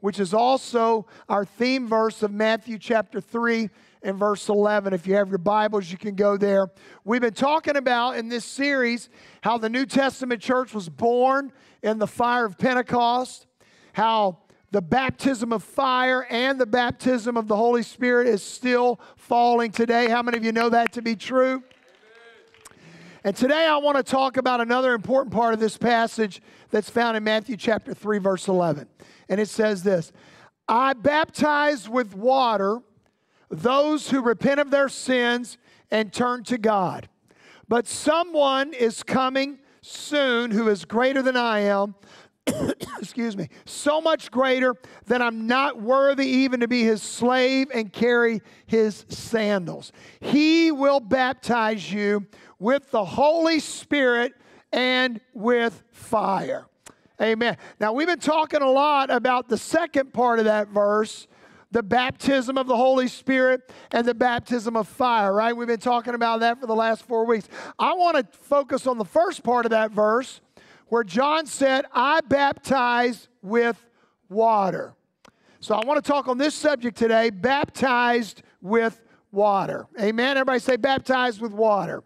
which is also our theme verse of Matthew chapter 3 and verse 11. If you have your Bibles, you can go there. We've been talking about in this series how the New Testament church was born in the fire of Pentecost, how the baptism of fire and the baptism of the Holy Spirit is still falling today. How many of you know that to be true? And today I want to talk about another important part of this passage that's found in Matthew chapter 3, verse 11. And it says this I baptize with water those who repent of their sins and turn to God. But someone is coming soon who is greater than I am. excuse me, so much greater that I'm not worthy even to be his slave and carry his sandals. He will baptize you with the Holy Spirit and with fire. Amen. Now, we've been talking a lot about the second part of that verse the baptism of the Holy Spirit and the baptism of fire, right? We've been talking about that for the last four weeks. I want to focus on the first part of that verse where John said, I baptize with water. So I want to talk on this subject today baptized with water. Amen. Everybody say, baptized with water.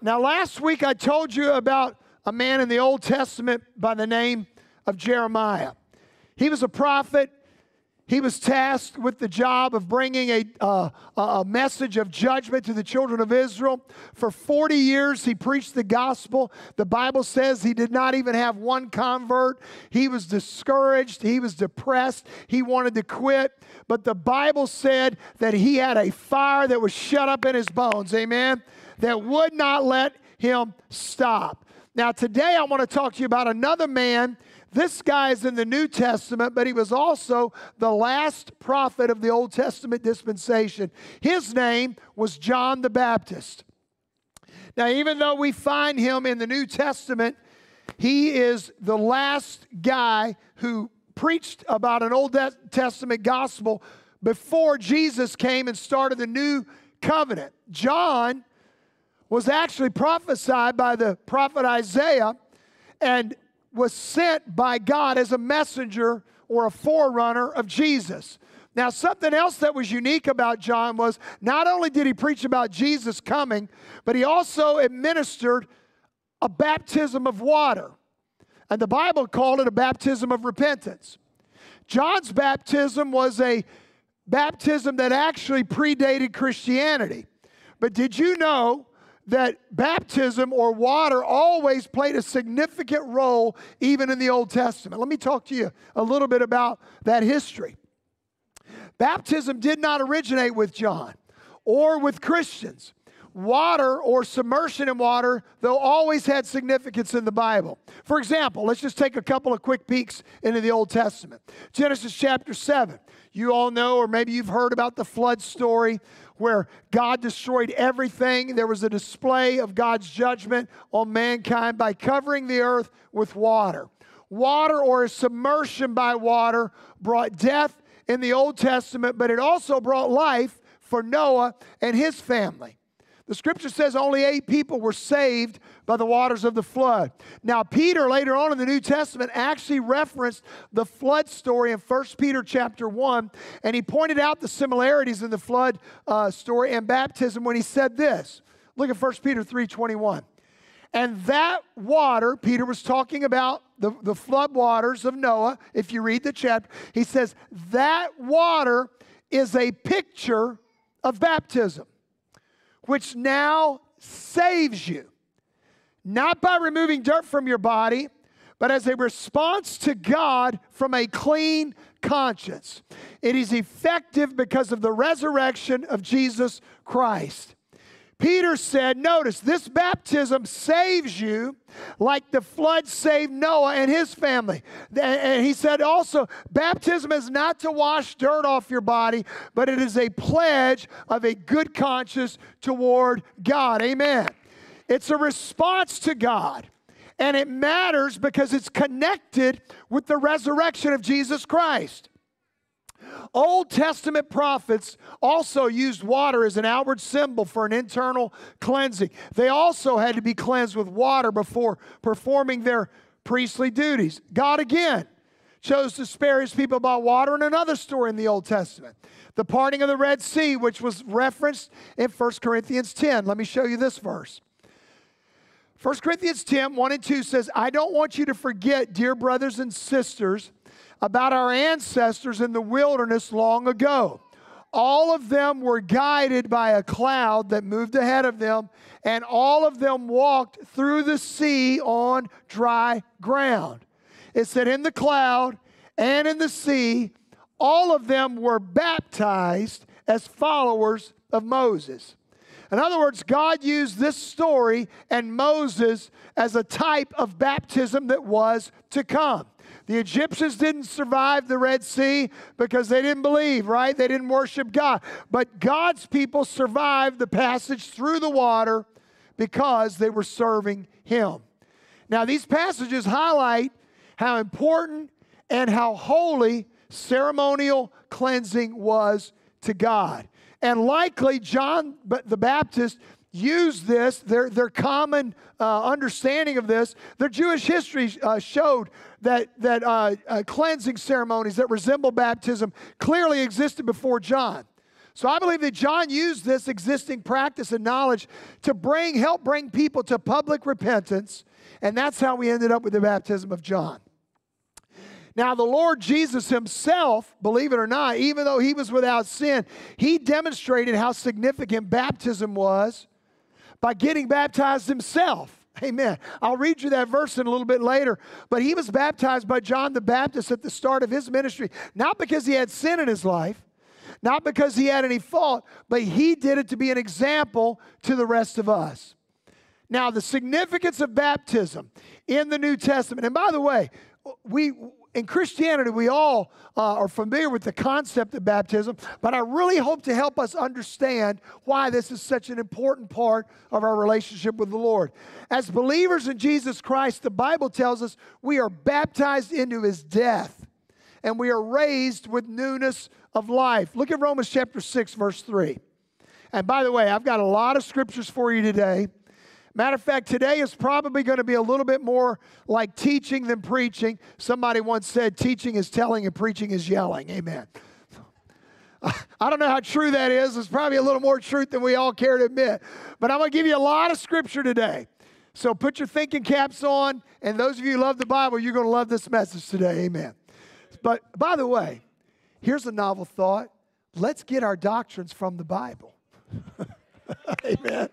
Now, last week I told you about a man in the Old Testament by the name of Jeremiah. He was a prophet. He was tasked with the job of bringing a, uh, a message of judgment to the children of Israel. For 40 years, he preached the gospel. The Bible says he did not even have one convert. He was discouraged. He was depressed. He wanted to quit. But the Bible said that he had a fire that was shut up in his bones. Amen that would not let him stop. Now, today I want to talk to you about another man. This guy is in the New Testament, but he was also the last prophet of the Old Testament dispensation. His name was John the Baptist. Now, even though we find him in the New Testament, he is the last guy who preached about an Old Testament gospel before Jesus came and started the new covenant. John was actually prophesied by the prophet Isaiah and was sent by God as a messenger or a forerunner of Jesus. Now, something else that was unique about John was not only did he preach about Jesus coming, but he also administered a baptism of water. And the Bible called it a baptism of repentance. John's baptism was a baptism that actually predated Christianity. But did you know that baptism or water always played a significant role even in the Old Testament. Let me talk to you a little bit about that history. Baptism did not originate with John or with Christians. Water or submersion in water, though, always had significance in the Bible. For example, let's just take a couple of quick peeks into the Old Testament. Genesis chapter 7. You all know, or maybe you've heard about the flood story where God destroyed everything. There was a display of God's judgment on mankind by covering the earth with water. Water or a submersion by water brought death in the Old Testament, but it also brought life for Noah and his family. The scripture says only eight people were saved by the waters of the flood. Now, Peter, later on in the New Testament, actually referenced the flood story in 1 Peter chapter 1, and he pointed out the similarities in the flood uh, story and baptism when he said this. Look at 1 Peter 3 21. And that water, Peter was talking about the, the flood waters of Noah. If you read the chapter, he says, that water is a picture of baptism which now saves you, not by removing dirt from your body, but as a response to God from a clean conscience. It is effective because of the resurrection of Jesus Christ. Peter said, Notice, this baptism saves you like the flood saved Noah and his family. And he said also, baptism is not to wash dirt off your body, but it is a pledge of a good conscience toward God. Amen. It's a response to God. And it matters because it's connected with the resurrection of Jesus Christ. Old Testament prophets also used water as an outward symbol for an internal cleansing. They also had to be cleansed with water before performing their priestly duties. God again chose to spare his people by water in another story in the Old Testament. The parting of the Red Sea, which was referenced in 1 Corinthians 10. Let me show you this verse. 1 Corinthians 10, 1 and 2 says, I don't want you to forget, dear brothers and sisters, about our ancestors in the wilderness long ago. All of them were guided by a cloud that moved ahead of them, and all of them walked through the sea on dry ground. It said, In the cloud and in the sea, all of them were baptized as followers of Moses. In other words, God used this story and Moses as a type of baptism that was to come. The Egyptians didn't survive the Red Sea because they didn't believe, right? They didn't worship God. But God's people survived the passage through the water because they were serving Him. Now, these passages highlight how important and how holy ceremonial cleansing was to God. And likely, John the Baptist used this, their, their common uh, understanding of this. Their Jewish history uh, showed that, that uh, uh, cleansing ceremonies that resemble baptism clearly existed before John. So I believe that John used this existing practice and knowledge to bring, help bring people to public repentance, and that's how we ended up with the baptism of John. Now, the Lord Jesus himself, believe it or not, even though he was without sin, he demonstrated how significant baptism was by getting baptized himself. Amen. I'll read you that verse in a little bit later. But he was baptized by John the Baptist at the start of his ministry, not because he had sin in his life, not because he had any fault, but he did it to be an example to the rest of us. Now, the significance of baptism in the New Testament, and by the way, we in Christianity, we all uh, are familiar with the concept of baptism, but I really hope to help us understand why this is such an important part of our relationship with the Lord. As believers in Jesus Christ, the Bible tells us we are baptized into his death and we are raised with newness of life. Look at Romans chapter 6, verse 3. And by the way, I've got a lot of scriptures for you today. Matter of fact, today is probably going to be a little bit more like teaching than preaching. Somebody once said, teaching is telling and preaching is yelling. Amen. I don't know how true that is. It's probably a little more truth than we all care to admit. But I'm going to give you a lot of scripture today. So put your thinking caps on. And those of you who love the Bible, you're going to love this message today. Amen. But by the way, here's a novel thought let's get our doctrines from the Bible. Amen.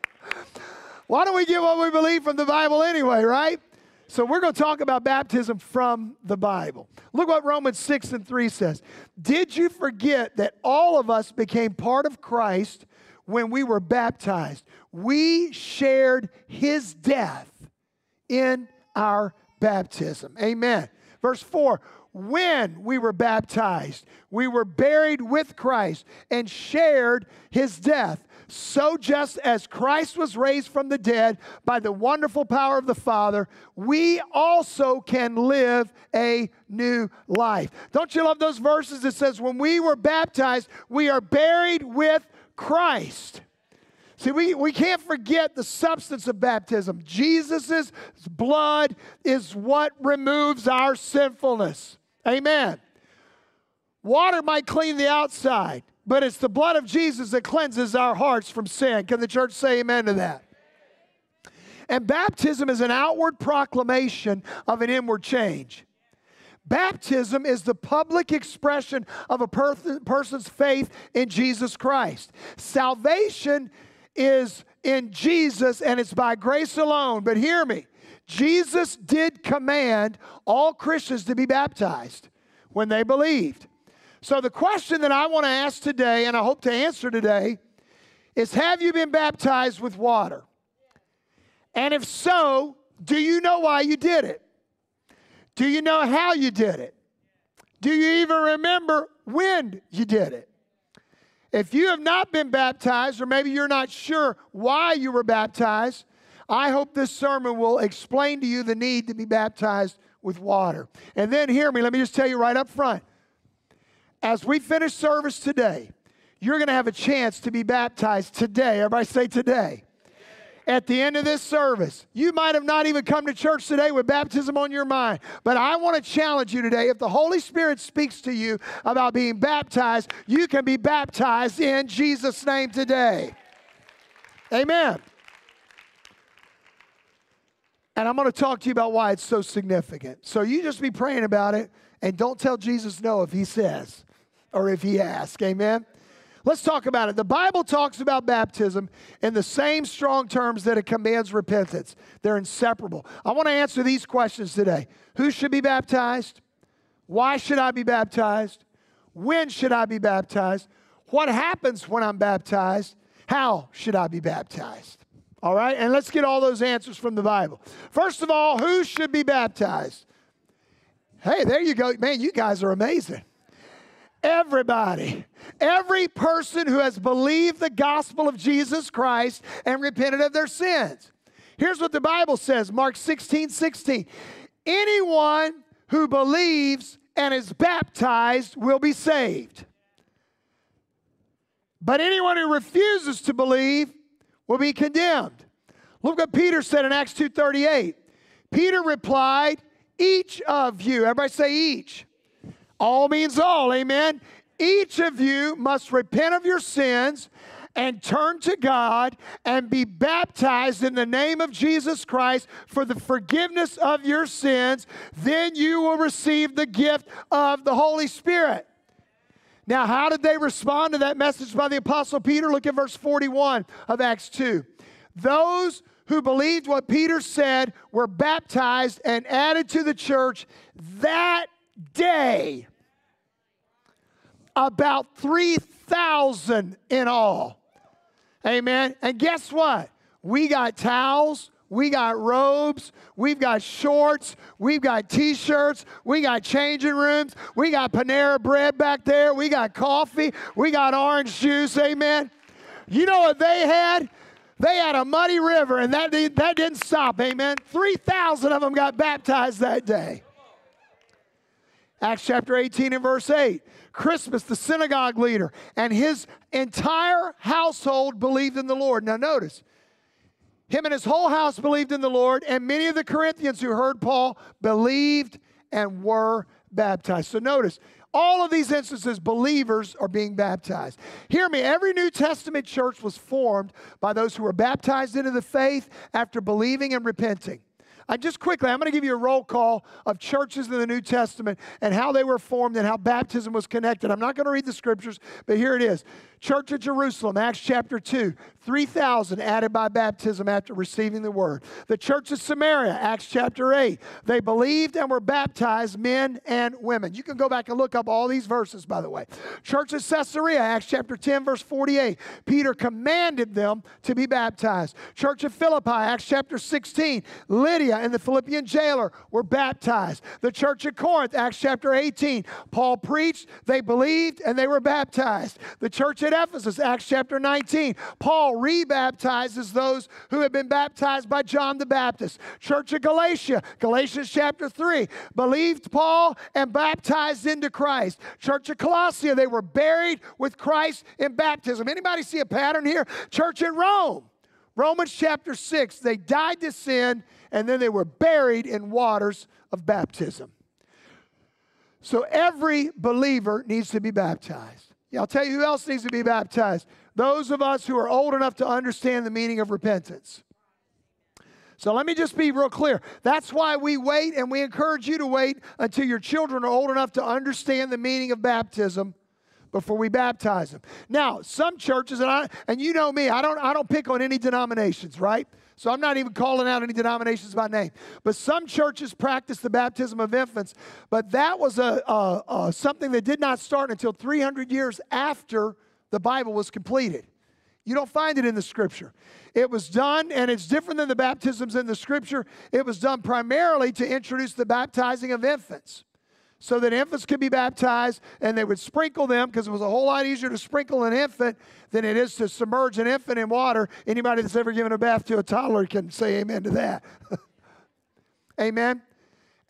Why don't we get what we believe from the Bible anyway, right? So we're going to talk about baptism from the Bible. Look what Romans 6 and 3 says. Did you forget that all of us became part of Christ when we were baptized? We shared his death in our baptism. Amen. Verse 4 when we were baptized, we were buried with Christ and shared his death so just as Christ was raised from the dead by the wonderful power of the Father, we also can live a new life. Don't you love those verses that says when we were baptized, we are buried with Christ. See, we, we can't forget the substance of baptism. Jesus' blood is what removes our sinfulness. Amen. Water might clean the outside, but it's the blood of Jesus that cleanses our hearts from sin. Can the church say amen to that? And baptism is an outward proclamation of an inward change. Baptism is the public expression of a per- person's faith in Jesus Christ. Salvation is in Jesus and it's by grace alone. But hear me Jesus did command all Christians to be baptized when they believed. So, the question that I want to ask today, and I hope to answer today, is Have you been baptized with water? And if so, do you know why you did it? Do you know how you did it? Do you even remember when you did it? If you have not been baptized, or maybe you're not sure why you were baptized, I hope this sermon will explain to you the need to be baptized with water. And then, hear me, let me just tell you right up front. As we finish service today, you're going to have a chance to be baptized today. Everybody say today at the end of this service. You might have not even come to church today with baptism on your mind, but I want to challenge you today. If the Holy Spirit speaks to you about being baptized, you can be baptized in Jesus' name today. Amen. And I'm going to talk to you about why it's so significant. So you just be praying about it and don't tell Jesus no if he says or if he asks. Amen. Let's talk about it. The Bible talks about baptism in the same strong terms that it commands repentance. They're inseparable. I want to answer these questions today. Who should be baptized? Why should I be baptized? When should I be baptized? What happens when I'm baptized? How should I be baptized? All right, and let's get all those answers from the Bible. First of all, who should be baptized? Hey, there you go. Man, you guys are amazing. Everybody, every person who has believed the gospel of Jesus Christ and repented of their sins. Here's what the Bible says Mark 16 16. Anyone who believes and is baptized will be saved. But anyone who refuses to believe will be condemned. Look what Peter said in Acts 2:38. Peter replied, "Each of you, everybody say each. All means all, amen. Each of you must repent of your sins and turn to God and be baptized in the name of Jesus Christ for the forgiveness of your sins. Then you will receive the gift of the Holy Spirit. Now, how did they respond to that message by the Apostle Peter? Look at verse 41 of Acts 2. Those who believed what Peter said were baptized and added to the church that day about 3,000 in all. Amen. And guess what? We got towels, we got robes, we've got shorts, we've got t shirts, we got changing rooms, we got Panera bread back there, we got coffee, we got orange juice. Amen. You know what they had? They had a muddy river, and that, that didn't stop. Amen. 3,000 of them got baptized that day. Acts chapter 18 and verse 8. Crispus, the synagogue leader, and his entire household believed in the Lord. Now, notice, him and his whole house believed in the Lord, and many of the Corinthians who heard Paul believed and were baptized. So, notice, all of these instances, believers are being baptized. Hear me, every New Testament church was formed by those who were baptized into the faith after believing and repenting. I just quickly, I'm going to give you a roll call of churches in the New Testament and how they were formed and how baptism was connected. I'm not going to read the scriptures, but here it is. Church of Jerusalem, Acts chapter 2, 3,000 added by baptism after receiving the word. The church of Samaria, Acts chapter 8, they believed and were baptized, men and women. You can go back and look up all these verses, by the way. Church of Caesarea, Acts chapter 10, verse 48, Peter commanded them to be baptized. Church of Philippi, Acts chapter 16, Lydia and the Philippian jailer were baptized. The church of Corinth, Acts chapter 18, Paul preached, they believed, and they were baptized. The church at Ephesus, Acts chapter 19, Paul rebaptizes those who had been baptized by John the Baptist. Church of Galatia, Galatians chapter 3, believed Paul and baptized into Christ. Church of Colossia, they were buried with Christ in baptism. Anybody see a pattern here? Church in Rome, Romans chapter 6, they died to sin and then they were buried in waters of baptism. So every believer needs to be baptized. Yeah, I'll tell you who else needs to be baptized. Those of us who are old enough to understand the meaning of repentance. So let me just be real clear. That's why we wait and we encourage you to wait until your children are old enough to understand the meaning of baptism before we baptize them. Now, some churches and I and you know me, I don't I don't pick on any denominations, right? So I'm not even calling out any denominations by name. But some churches practice the baptism of infants, but that was a, a, a something that did not start until 300 years after the Bible was completed. You don't find it in the scripture. It was done, and it's different than the baptisms in the scripture. It was done primarily to introduce the baptizing of infants so that infants could be baptized and they would sprinkle them because it was a whole lot easier to sprinkle an infant than it is to submerge an infant in water. Anybody that's ever given a bath to a toddler can say amen to that. amen.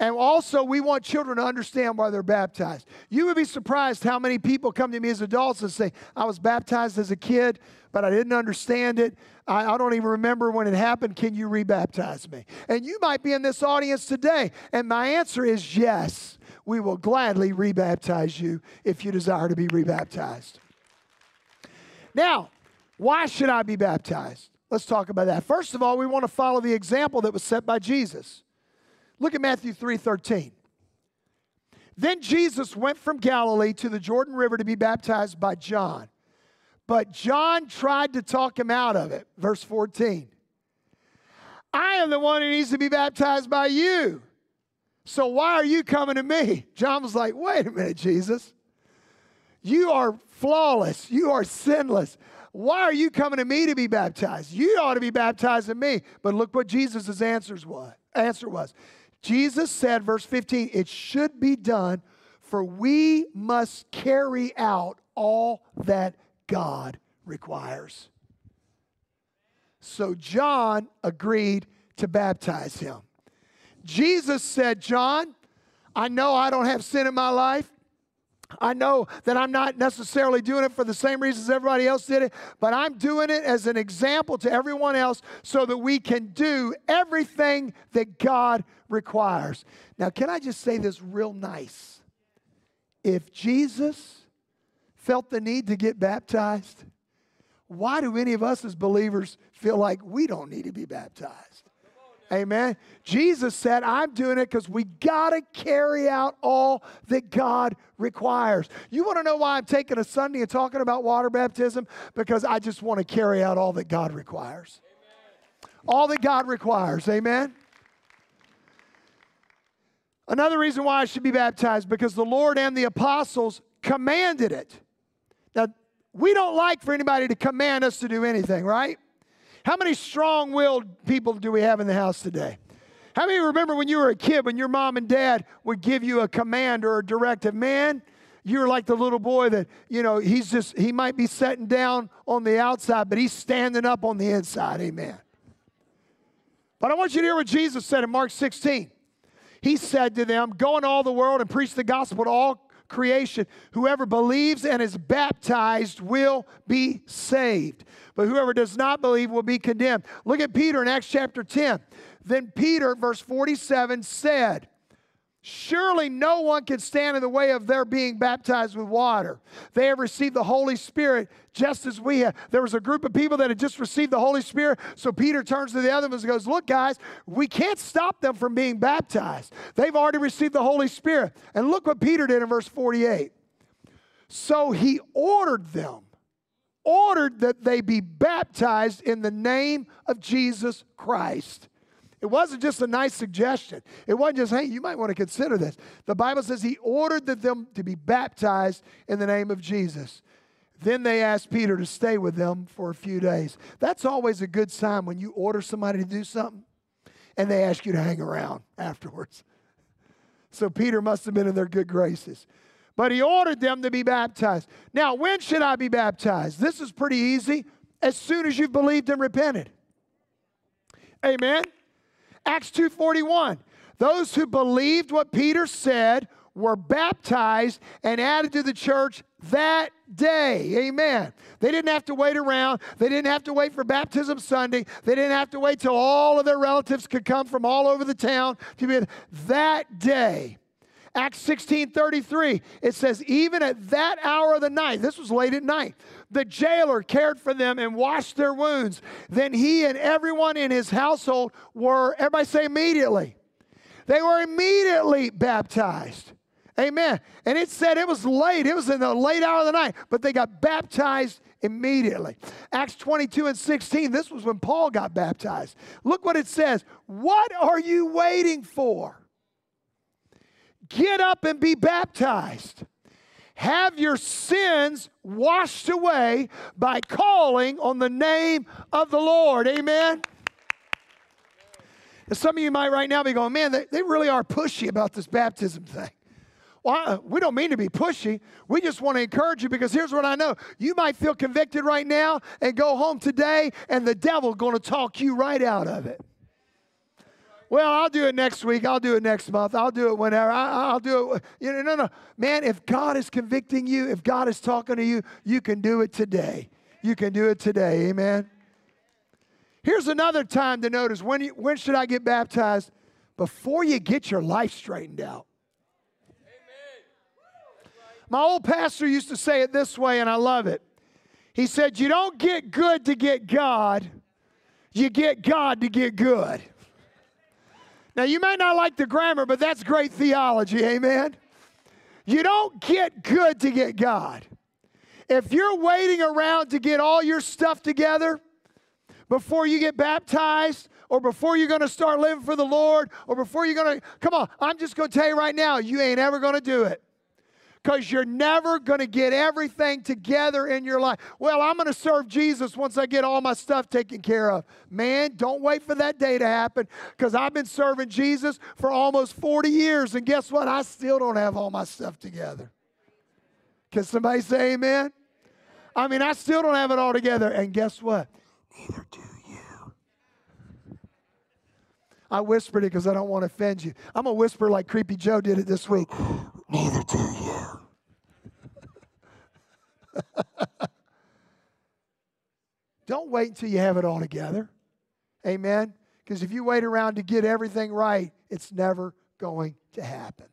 And also, we want children to understand why they're baptized. You would be surprised how many people come to me as adults and say, I was baptized as a kid, but I didn't understand it. I, I don't even remember when it happened. Can you rebaptize me? And you might be in this audience today. And my answer is yes we will gladly rebaptize you if you desire to be rebaptized. Now, why should I be baptized? Let's talk about that. First of all, we want to follow the example that was set by Jesus. Look at Matthew 3:13. Then Jesus went from Galilee to the Jordan River to be baptized by John. But John tried to talk him out of it. Verse 14. I am the one who needs to be baptized by you. So why are you coming to me? John was like, Wait a minute, Jesus. You are flawless. You are sinless. Why are you coming to me to be baptized? You ought to be baptized in me. But look what Jesus' answers was. Answer was. Jesus said, verse 15, it should be done, for we must carry out all that God requires. So John agreed to baptize him. Jesus said, John, I know I don't have sin in my life. I know that I'm not necessarily doing it for the same reasons everybody else did it, but I'm doing it as an example to everyone else so that we can do everything that God requires. Now, can I just say this real nice? If Jesus felt the need to get baptized, why do any of us as believers feel like we don't need to be baptized? Amen. Jesus said, I'm doing it because we got to carry out all that God requires. You want to know why I'm taking a Sunday and talking about water baptism? Because I just want to carry out all that God requires. Amen. All that God requires. Amen. Another reason why I should be baptized because the Lord and the apostles commanded it. Now, we don't like for anybody to command us to do anything, right? How many strong willed people do we have in the house today? How many remember when you were a kid, when your mom and dad would give you a command or a directive? Man, you're like the little boy that, you know, he's just, he might be sitting down on the outside, but he's standing up on the inside. Amen. But I want you to hear what Jesus said in Mark 16. He said to them, Go in all the world and preach the gospel to all creation. Whoever believes and is baptized will be saved, but whoever does not believe will be condemned. Look at Peter in Acts chapter 10. Then Peter, verse 47, said, Surely no one can stand in the way of their being baptized with water. They have received the Holy Spirit just as we have. There was a group of people that had just received the Holy Spirit. So Peter turns to the other ones and goes, Look, guys, we can't stop them from being baptized. They've already received the Holy Spirit. And look what Peter did in verse 48. So he ordered them, ordered that they be baptized in the name of Jesus Christ. It wasn't just a nice suggestion. It wasn't just, hey, you might want to consider this. The Bible says he ordered them to be baptized in the name of Jesus. Then they asked Peter to stay with them for a few days. That's always a good sign when you order somebody to do something and they ask you to hang around afterwards. So Peter must have been in their good graces. But he ordered them to be baptized. Now, when should I be baptized? This is pretty easy. As soon as you've believed and repented. Amen. Acts 2:41. Those who believed what Peter said were baptized and added to the church that day. Amen. They didn't have to wait around. They didn't have to wait for baptism Sunday. They didn't have to wait till all of their relatives could come from all over the town to be that day. Acts 16 33, it says, even at that hour of the night, this was late at night, the jailer cared for them and washed their wounds. Then he and everyone in his household were, everybody say immediately. They were immediately baptized. Amen. And it said it was late, it was in the late hour of the night, but they got baptized immediately. Acts 22 and 16, this was when Paul got baptized. Look what it says. What are you waiting for? Get up and be baptized have your sins washed away by calling on the name of the Lord. Amen. And some of you might right now be going, man, they, they really are pushy about this baptism thing. Well, we don't mean to be pushy. We just want to encourage you because here's what I know. You might feel convicted right now and go home today, and the devil's going to talk you right out of it. Well, I'll do it next week. I'll do it next month. I'll do it whenever. I, will do it. You know, no, no. Man, if God is convicting you, if God is talking to you, you can do it today. You can do it today. Amen. Here's another time to notice when, you, when should I get baptized? Before you get your life straightened out. My old pastor used to say it this way, and I love it. He said, You don't get good to get God, you get God to get good. Now, you may not like the grammar, but that's great theology, amen? You don't get good to get God. If you're waiting around to get all your stuff together before you get baptized, or before you're going to start living for the Lord, or before you're going to, come on, I'm just going to tell you right now, you ain't ever going to do it because you're never going to get everything together in your life. Well, I'm going to serve Jesus once I get all my stuff taken care of. Man, don't wait for that day to happen because I've been serving Jesus for almost 40 years, and guess what? I still don't have all my stuff together. Can somebody say amen? I mean, I still don't have it all together, and guess what? Neither do you. I whispered it because I don't want to offend you. I'm going to whisper like Creepy Joe did it this week. Neither do you. Don't wait until you have it all together. Amen? Because if you wait around to get everything right, it's never going to happen.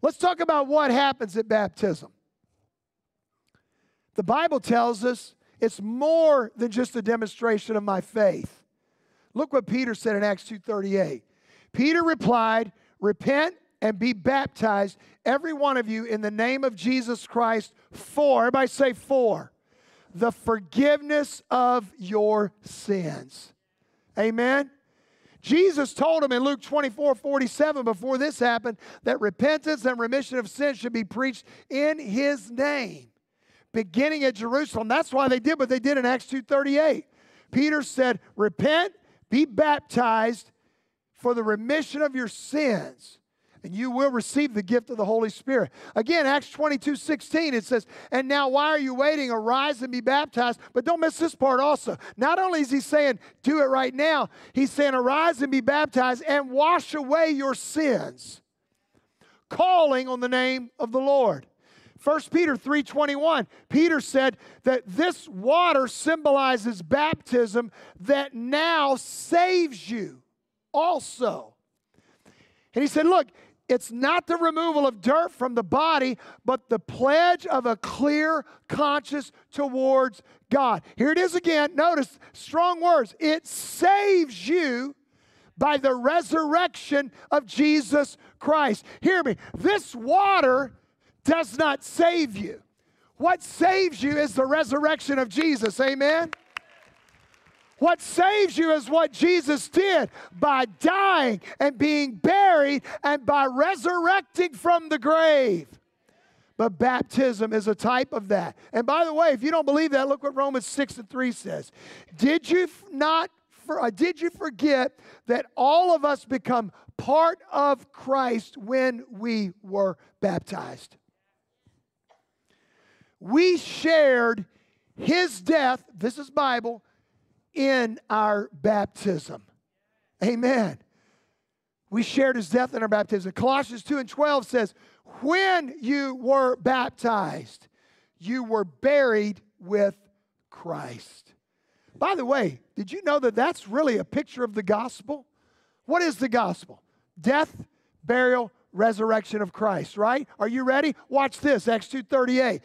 Let's talk about what happens at baptism. The Bible tells us it's more than just a demonstration of my faith. Look what Peter said in Acts 2:38. Peter replied, "Repent and be baptized, every one of you, in the name of Jesus Christ for, everybody say for, the forgiveness of your sins. Amen. Jesus told him in Luke 24 47 before this happened that repentance and remission of sins should be preached in his name, beginning at Jerusalem. That's why they did what they did in Acts 2:38. Peter said, Repent, be baptized for the remission of your sins and you will receive the gift of the Holy Spirit. Again, Acts 22 16, it says, And now why are you waiting? Arise and be baptized. But don't miss this part also. Not only is he saying, Do it right now, he's saying, Arise and be baptized and wash away your sins, calling on the name of the Lord. 1 Peter 3:21 Peter said that this water symbolizes baptism that now saves you also. And he said, Look, it's not the removal of dirt from the body, but the pledge of a clear conscience towards God. Here it is again. Notice strong words. It saves you by the resurrection of Jesus Christ. Hear me. This water does not save you. What saves you is the resurrection of Jesus. Amen. What saves you is what Jesus did by dying and being buried and by resurrecting from the grave. But baptism is a type of that. And by the way, if you don't believe that, look what Romans 6 and 3 says. Did you not for, uh, did you forget that all of us become part of Christ when we were baptized? We shared his death, this is Bible, in our baptism. Amen. We shared his death in our baptism. Colossians 2 and 12 says, When you were baptized, you were buried with Christ. By the way, did you know that that's really a picture of the gospel? What is the gospel? Death, burial, resurrection of Christ, right? Are you ready? Watch this, Acts 2:38.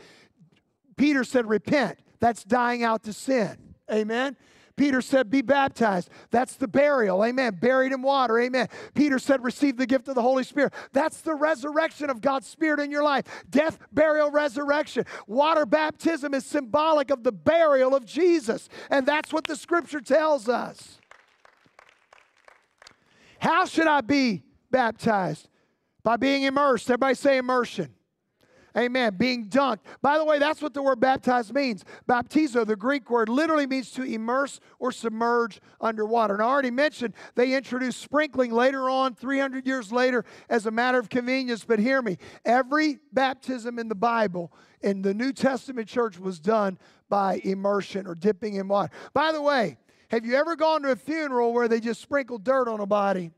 Peter said, "Repent." That's dying out to sin. Amen. Peter said, Be baptized. That's the burial. Amen. Buried in water. Amen. Peter said, Receive the gift of the Holy Spirit. That's the resurrection of God's Spirit in your life. Death, burial, resurrection. Water baptism is symbolic of the burial of Jesus. And that's what the scripture tells us. How should I be baptized? By being immersed. Everybody say immersion. Amen. Being dunked. By the way, that's what the word baptized means. Baptizo, the Greek word, literally means to immerse or submerge underwater. And I already mentioned they introduced sprinkling later on, 300 years later, as a matter of convenience. But hear me every baptism in the Bible in the New Testament church was done by immersion or dipping in water. By the way, have you ever gone to a funeral where they just sprinkle dirt on a body?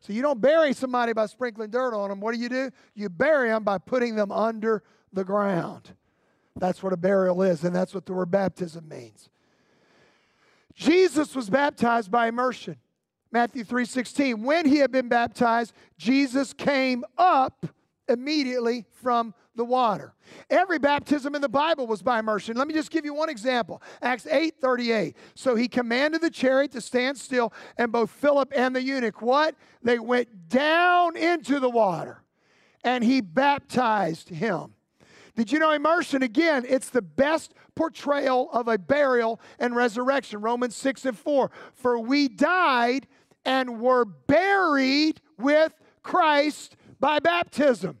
So you don't bury somebody by sprinkling dirt on them. What do you do? You bury them by putting them under the ground. That's what a burial is, and that's what the word baptism means. Jesus was baptized by immersion. Matthew 3:16. When he had been baptized, Jesus came up immediately from the water. Every baptism in the Bible was by immersion. Let me just give you one example. Acts 8 38. So he commanded the chariot to stand still, and both Philip and the eunuch, what? They went down into the water, and he baptized him. Did you know immersion? Again, it's the best portrayal of a burial and resurrection. Romans 6 and 4. For we died and were buried with Christ by baptism.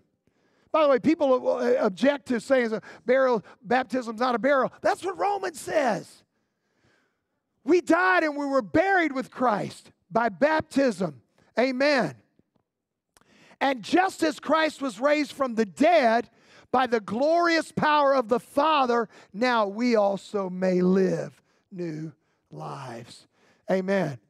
By the way, people uh, object to saying burial, baptism's not a burial. That's what Romans says. We died and we were buried with Christ by baptism. Amen. And just as Christ was raised from the dead by the glorious power of the Father, now we also may live new lives. Amen.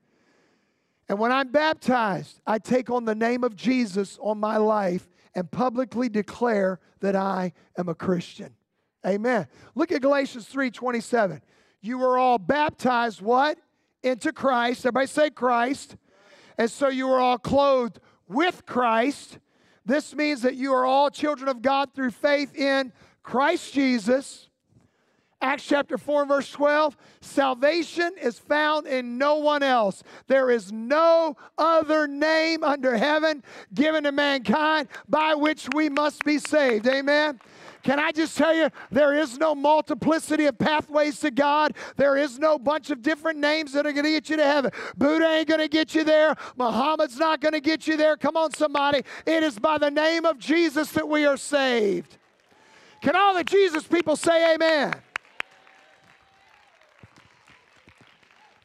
And when I'm baptized, I take on the name of Jesus on my life and publicly declare that I am a Christian. Amen. Look at Galatians 3 27. You were all baptized, what? Into Christ. Everybody say Christ. And so you were all clothed with Christ. This means that you are all children of God through faith in Christ Jesus. Acts chapter 4, verse 12 salvation is found in no one else. There is no other name under heaven given to mankind by which we must be saved. Amen. Can I just tell you, there is no multiplicity of pathways to God. There is no bunch of different names that are going to get you to heaven. Buddha ain't going to get you there. Muhammad's not going to get you there. Come on, somebody. It is by the name of Jesus that we are saved. Can all the Jesus people say amen?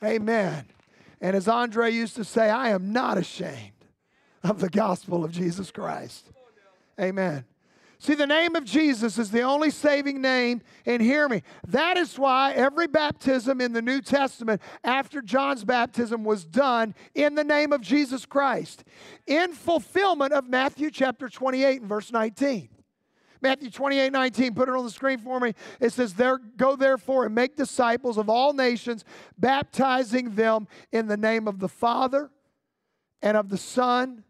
Amen. And as Andre used to say, I am not ashamed of the gospel of Jesus Christ. Amen. See, the name of Jesus is the only saving name, and hear me. That is why every baptism in the New Testament after John's baptism was done in the name of Jesus Christ, in fulfillment of Matthew chapter 28 and verse 19. Matthew 28 19, put it on the screen for me. It says, there, Go therefore and make disciples of all nations, baptizing them in the name of the Father and of the Son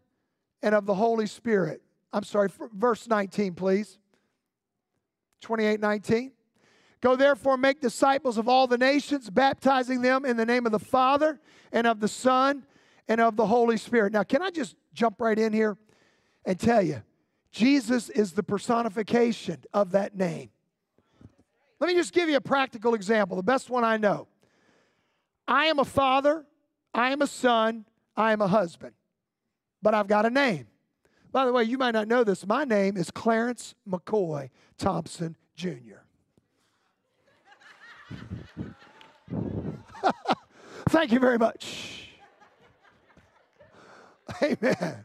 and of the Holy Spirit. I'm sorry, verse 19, please. 28 19. Go therefore and make disciples of all the nations, baptizing them in the name of the Father and of the Son and of the Holy Spirit. Now, can I just jump right in here and tell you? Jesus is the personification of that name. Let me just give you a practical example, the best one I know. I am a father, I am a son, I am a husband, but I've got a name. By the way, you might not know this. My name is Clarence McCoy Thompson Jr. Thank you very much. Amen.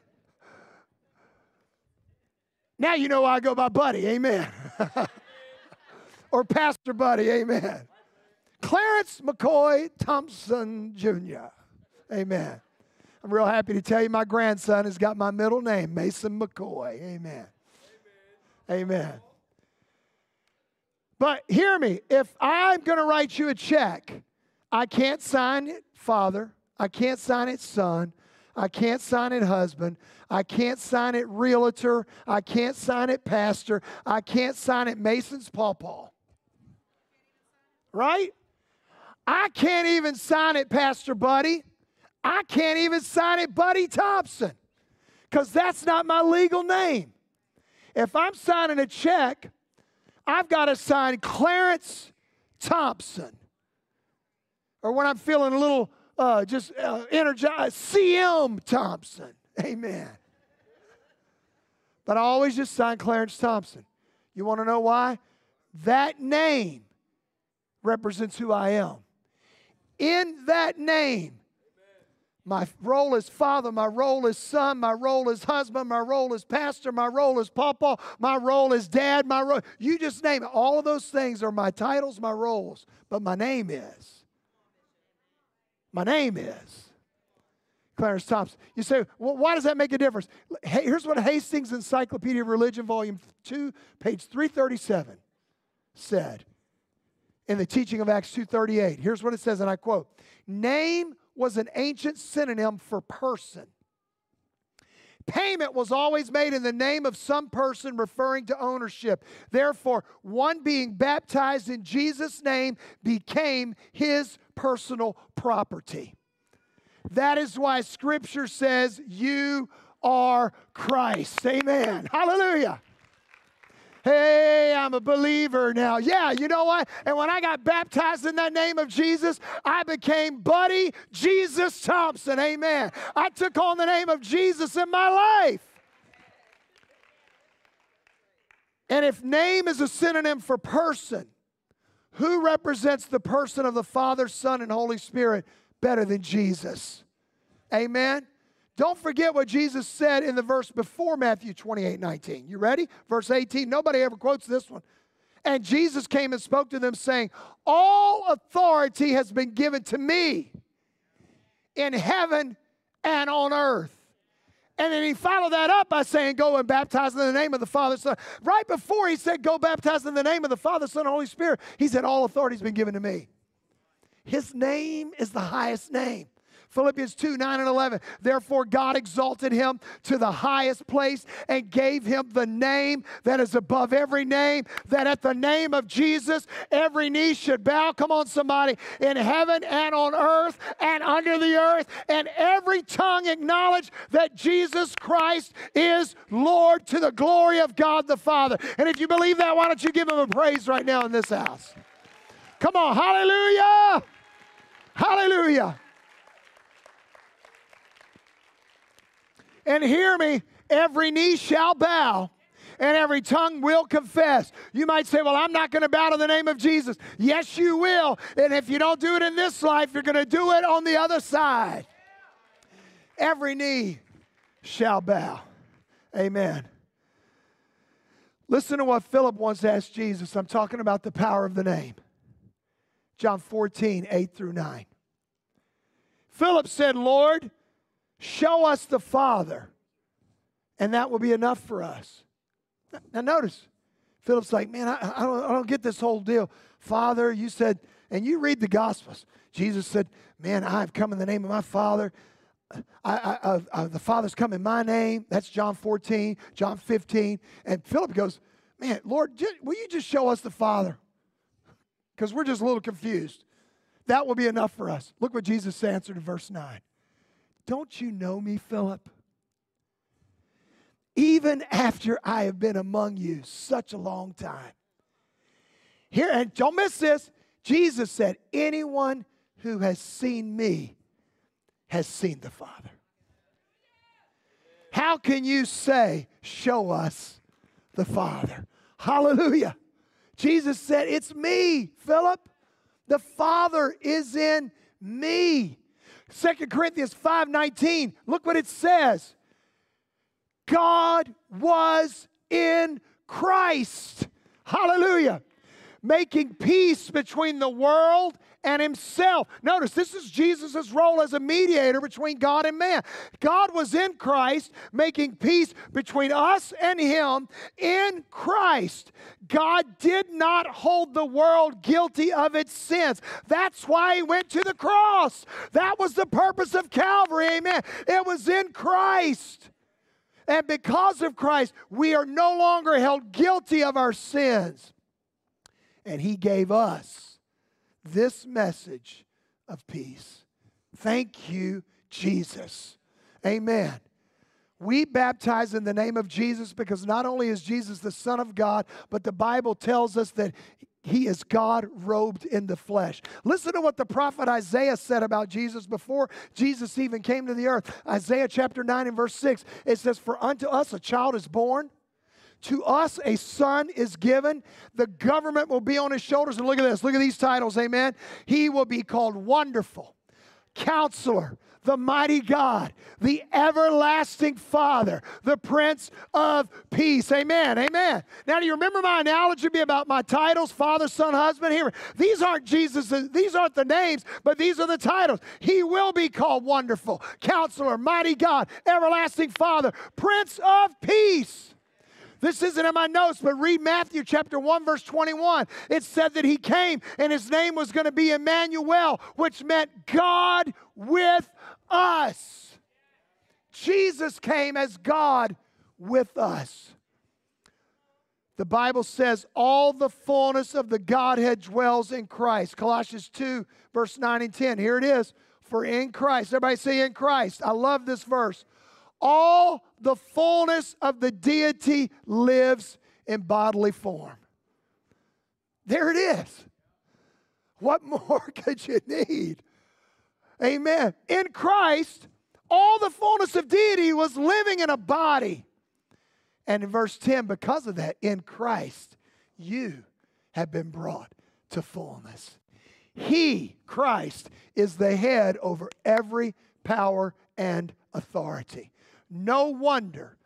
Now you know why I go by Buddy, amen. or Pastor Buddy, amen. Clarence McCoy Thompson Jr., amen. I'm real happy to tell you my grandson has got my middle name, Mason McCoy, amen. Amen. But hear me, if I'm going to write you a check, I can't sign it father, I can't sign it son, I can't sign it husband. I can't sign it realtor. I can't sign it pastor. I can't sign it Mason's pawpaw. Right? I can't even sign it Pastor Buddy. I can't even sign it Buddy Thompson because that's not my legal name. If I'm signing a check, I've got to sign Clarence Thompson. Or when I'm feeling a little uh, just uh, energized, C.M. Thompson. Amen. But I always just sign Clarence Thompson. You want to know why? That name represents who I am. In that name, my role as father, my role as son, my role as husband, my role as pastor, my role as papa, my role as dad, my role, you just name it. All of those things are my titles, my roles, but my name is. My name is. Clarence Thompson. You say, well, why does that make a difference? Here's what Hastings Encyclopedia of Religion, Volume 2, page 337 said in the teaching of Acts 2.38. Here's what it says, and I quote, Name was an ancient synonym for person. Payment was always made in the name of some person referring to ownership. Therefore, one being baptized in Jesus' name became his personal property. That is why Scripture says, You are Christ. Amen. Hallelujah. Hey, I'm a believer now. Yeah, you know what? And when I got baptized in that name of Jesus, I became Buddy Jesus Thompson. Amen. I took on the name of Jesus in my life. And if name is a synonym for person, who represents the person of the Father, Son, and Holy Spirit better than Jesus? Amen. Don't forget what Jesus said in the verse before Matthew 28 19. You ready? Verse 18. Nobody ever quotes this one. And Jesus came and spoke to them, saying, All authority has been given to me in heaven and on earth. And then he followed that up by saying, Go and baptize in the name of the Father, Son. Right before he said, Go baptize in the name of the Father, Son, and Holy Spirit, he said, All authority has been given to me. His name is the highest name. Philippians 2 9 and 11. Therefore, God exalted him to the highest place and gave him the name that is above every name, that at the name of Jesus, every knee should bow. Come on, somebody, in heaven and on earth and under the earth, and every tongue acknowledge that Jesus Christ is Lord to the glory of God the Father. And if you believe that, why don't you give him a praise right now in this house? Come on, hallelujah! Hallelujah! And hear me, every knee shall bow and every tongue will confess. You might say, Well, I'm not going to bow to the name of Jesus. Yes, you will. And if you don't do it in this life, you're going to do it on the other side. Every knee shall bow. Amen. Listen to what Philip once asked Jesus. I'm talking about the power of the name. John 14, 8 through 9. Philip said, Lord, Show us the Father, and that will be enough for us. Now, notice, Philip's like, man, I, I, don't, I don't get this whole deal. Father, you said, and you read the Gospels. Jesus said, man, I've come in the name of my Father. I, I, uh, the Father's come in my name. That's John 14, John 15. And Philip goes, man, Lord, will you just show us the Father? Because we're just a little confused. That will be enough for us. Look what Jesus answered in verse 9. Don't you know me, Philip? Even after I have been among you such a long time. Here, and don't miss this. Jesus said, Anyone who has seen me has seen the Father. How can you say, Show us the Father? Hallelujah. Jesus said, It's me, Philip. The Father is in me. Second Corinthians 5:19. Look what it says. God was in Christ. Hallelujah. Making peace between the world and himself. Notice this is Jesus' role as a mediator between God and man. God was in Christ, making peace between us and him in Christ. God did not hold the world guilty of its sins. That's why he went to the cross. That was the purpose of Calvary. Amen. It was in Christ. And because of Christ, we are no longer held guilty of our sins. And he gave us this message of peace. Thank you, Jesus. Amen. We baptize in the name of Jesus because not only is Jesus the Son of God, but the Bible tells us that he is God robed in the flesh. Listen to what the prophet Isaiah said about Jesus before Jesus even came to the earth. Isaiah chapter 9 and verse 6, it says, For unto us a child is born To us a son is given. The government will be on his shoulders. And look at this. Look at these titles. Amen. He will be called Wonderful, Counselor, the mighty God, the everlasting Father, the Prince of Peace. Amen. Amen. Now, do you remember my analogy about my titles, Father, Son, Husband? Here, these aren't Jesus, these aren't the names, but these are the titles. He will be called Wonderful, Counselor, Mighty God, Everlasting Father, Prince of Peace. This isn't in my notes, but read Matthew chapter 1, verse 21. It said that he came and his name was going to be Emmanuel, which meant God with us. Jesus came as God with us. The Bible says all the fullness of the Godhead dwells in Christ. Colossians 2, verse 9 and 10. Here it is. For in Christ, everybody say in Christ. I love this verse. All the fullness of the deity lives in bodily form. There it is. What more could you need? Amen. In Christ, all the fullness of deity was living in a body. And in verse 10, because of that, in Christ, you have been brought to fullness. He, Christ, is the head over every power and authority. No wonder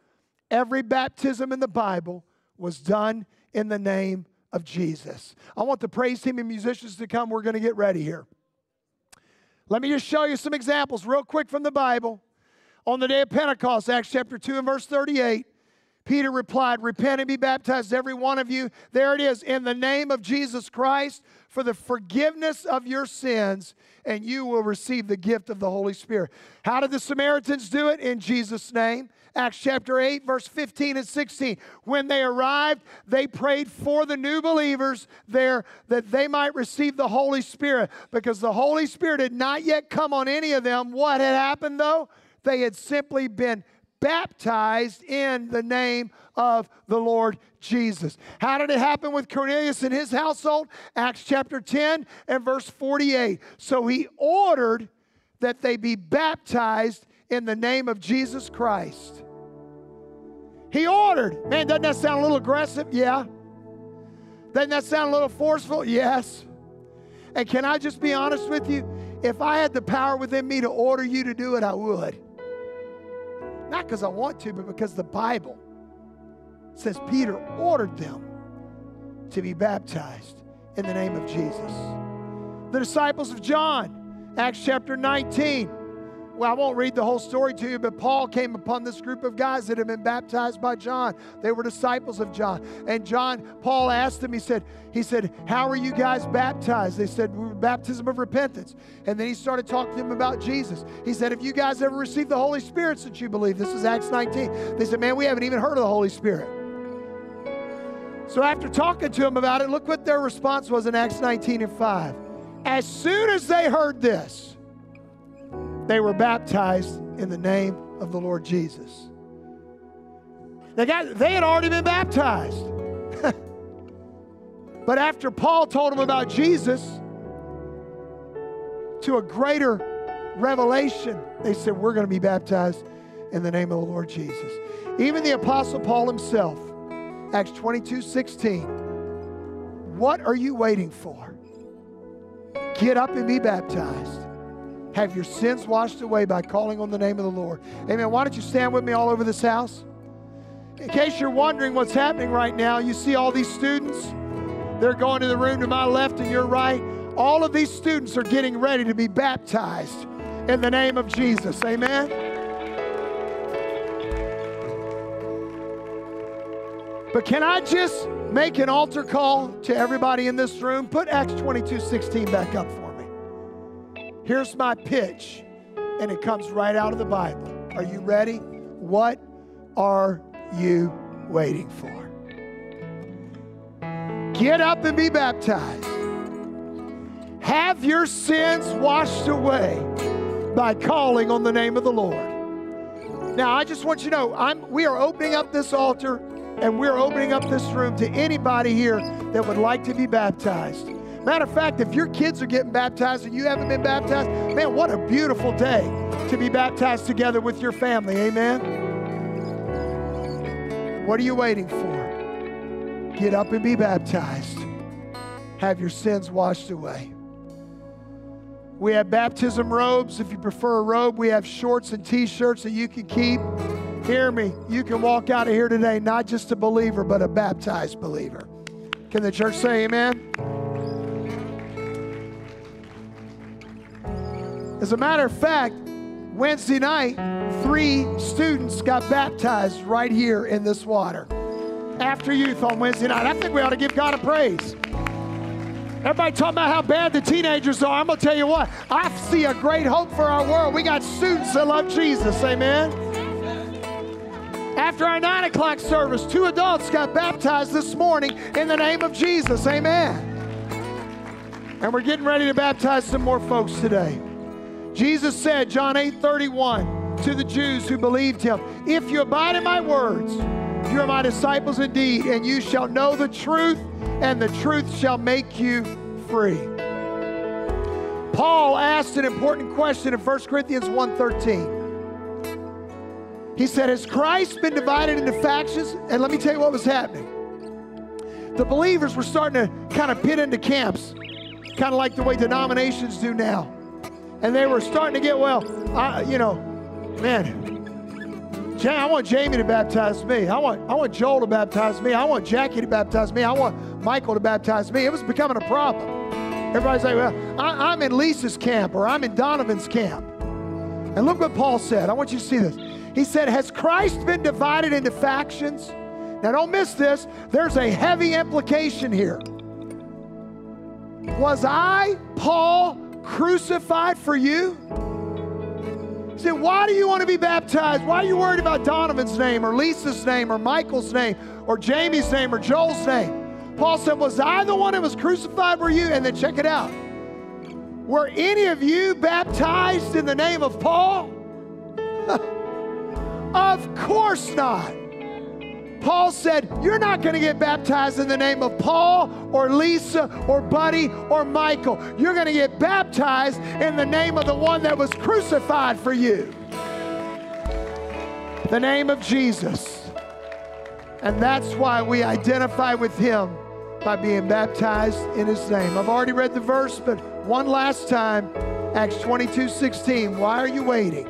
every baptism in the Bible was done in the name of Jesus. I want the praise team and musicians to come. We're going to get ready here. Let me just show you some examples real quick from the Bible. On the day of Pentecost, Acts chapter 2 and verse 38, Peter replied, Repent and be baptized, every one of you. There it is, in the name of Jesus Christ, for the forgiveness of your sins, and you will receive the gift of the Holy Spirit. How did the Samaritans do it? In Jesus' name. Acts chapter 8, verse 15 and 16. When they arrived, they prayed for the new believers there that they might receive the Holy Spirit because the Holy Spirit had not yet come on any of them. What had happened though? They had simply been baptized in the name of the Lord Jesus. How did it happen with Cornelius and his household? Acts chapter 10 and verse 48. So he ordered that they be baptized in the name of Jesus Christ. He ordered. Man, doesn't that sound a little aggressive? Yeah. Doesn't that sound a little forceful? Yes. And can I just be honest with you? If I had the power within me to order you to do it, I would. Not because I want to, but because the Bible says Peter ordered them to be baptized in the name of Jesus. The disciples of John, Acts chapter 19 well, I won't read the whole story to you, but Paul came upon this group of guys that had been baptized by John. They were disciples of John. And John, Paul asked them, he said, he said, How are you guys baptized? They said, baptism of repentance. And then he started talking to them about Jesus. He said, Have you guys ever received the Holy Spirit since you believe? This is Acts 19. They said, Man, we haven't even heard of the Holy Spirit. So after talking to them about it, look what their response was in Acts 19 and 5. As soon as they heard this, they were baptized in the name of the Lord Jesus. They, got, they had already been baptized. but after Paul told them about Jesus, to a greater revelation, they said, We're going to be baptized in the name of the Lord Jesus. Even the Apostle Paul himself, Acts 22 16. What are you waiting for? Get up and be baptized have your sins washed away by calling on the name of the Lord. Amen. Why don't you stand with me all over this house? In case you're wondering what's happening right now, you see all these students. They're going to the room to my left and your right. All of these students are getting ready to be baptized in the name of Jesus. Amen. But can I just make an altar call to everybody in this room? Put Acts 22 16 back up Here's my pitch, and it comes right out of the Bible. Are you ready? What are you waiting for? Get up and be baptized. Have your sins washed away by calling on the name of the Lord. Now, I just want you to know, I'm, we are opening up this altar and we're opening up this room to anybody here that would like to be baptized. Matter of fact, if your kids are getting baptized and you haven't been baptized, man, what a beautiful day to be baptized together with your family. Amen. What are you waiting for? Get up and be baptized. Have your sins washed away. We have baptism robes. If you prefer a robe, we have shorts and t shirts that you can keep. Hear me. You can walk out of here today not just a believer, but a baptized believer. Can the church say amen? As a matter of fact, Wednesday night, three students got baptized right here in this water. After youth on Wednesday night. I think we ought to give God a praise. Everybody talking about how bad the teenagers are. I'm going to tell you what, I see a great hope for our world. We got students that love Jesus. Amen. After our nine o'clock service, two adults got baptized this morning in the name of Jesus. Amen. And we're getting ready to baptize some more folks today. Jesus said, John 8 31, to the Jews who believed him, If you abide in my words, you are my disciples indeed, and you shall know the truth, and the truth shall make you free. Paul asked an important question in 1 Corinthians 1:13. He said, Has Christ been divided into factions? And let me tell you what was happening. The believers were starting to kind of pit into camps, kind of like the way denominations do now. And they were starting to get, well, I, you know, man, I want Jamie to baptize me. I want, I want Joel to baptize me. I want Jackie to baptize me. I want Michael to baptize me. It was becoming a problem. Everybody's like, well, I, I'm in Lisa's camp or I'm in Donovan's camp. And look what Paul said. I want you to see this. He said, Has Christ been divided into factions? Now, don't miss this. There's a heavy implication here. Was I, Paul, crucified for you? He said, Why do you want to be baptized? Why are you worried about Donovan's name or Lisa's name or Michael's name or Jamie's name or Joel's name? Paul said, Was I the one that was crucified for you? And then check it out. Were any of you baptized in the name of Paul? of course not. Paul said, You're not going to get baptized in the name of Paul or Lisa or Buddy or Michael. You're going to get baptized in the name of the one that was crucified for you. The name of Jesus. And that's why we identify with him by being baptized in his name. I've already read the verse, but one last time Acts 22 16. Why are you waiting?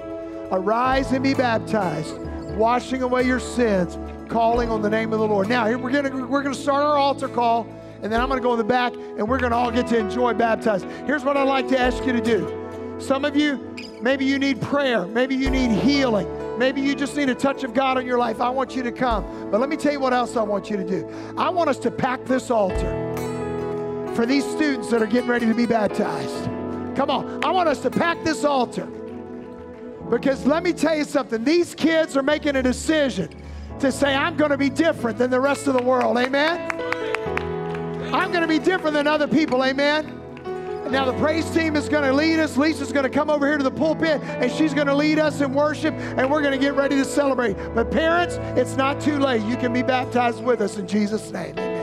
Arise and be baptized, washing away your sins, calling on the name of the Lord. Now, here we're gonna we're gonna start our altar call, and then I'm gonna go in the back, and we're gonna all get to enjoy baptized. Here's what I'd like to ask you to do. Some of you, maybe you need prayer, maybe you need healing, maybe you just need a touch of God in your life. I want you to come. But let me tell you what else I want you to do. I want us to pack this altar for these students that are getting ready to be baptized. Come on, I want us to pack this altar. Because let me tell you something, these kids are making a decision to say, I'm going to be different than the rest of the world. Amen? I'm going to be different than other people. Amen? Now, the praise team is going to lead us. Lisa's going to come over here to the pulpit and she's going to lead us in worship and we're going to get ready to celebrate. But, parents, it's not too late. You can be baptized with us in Jesus' name.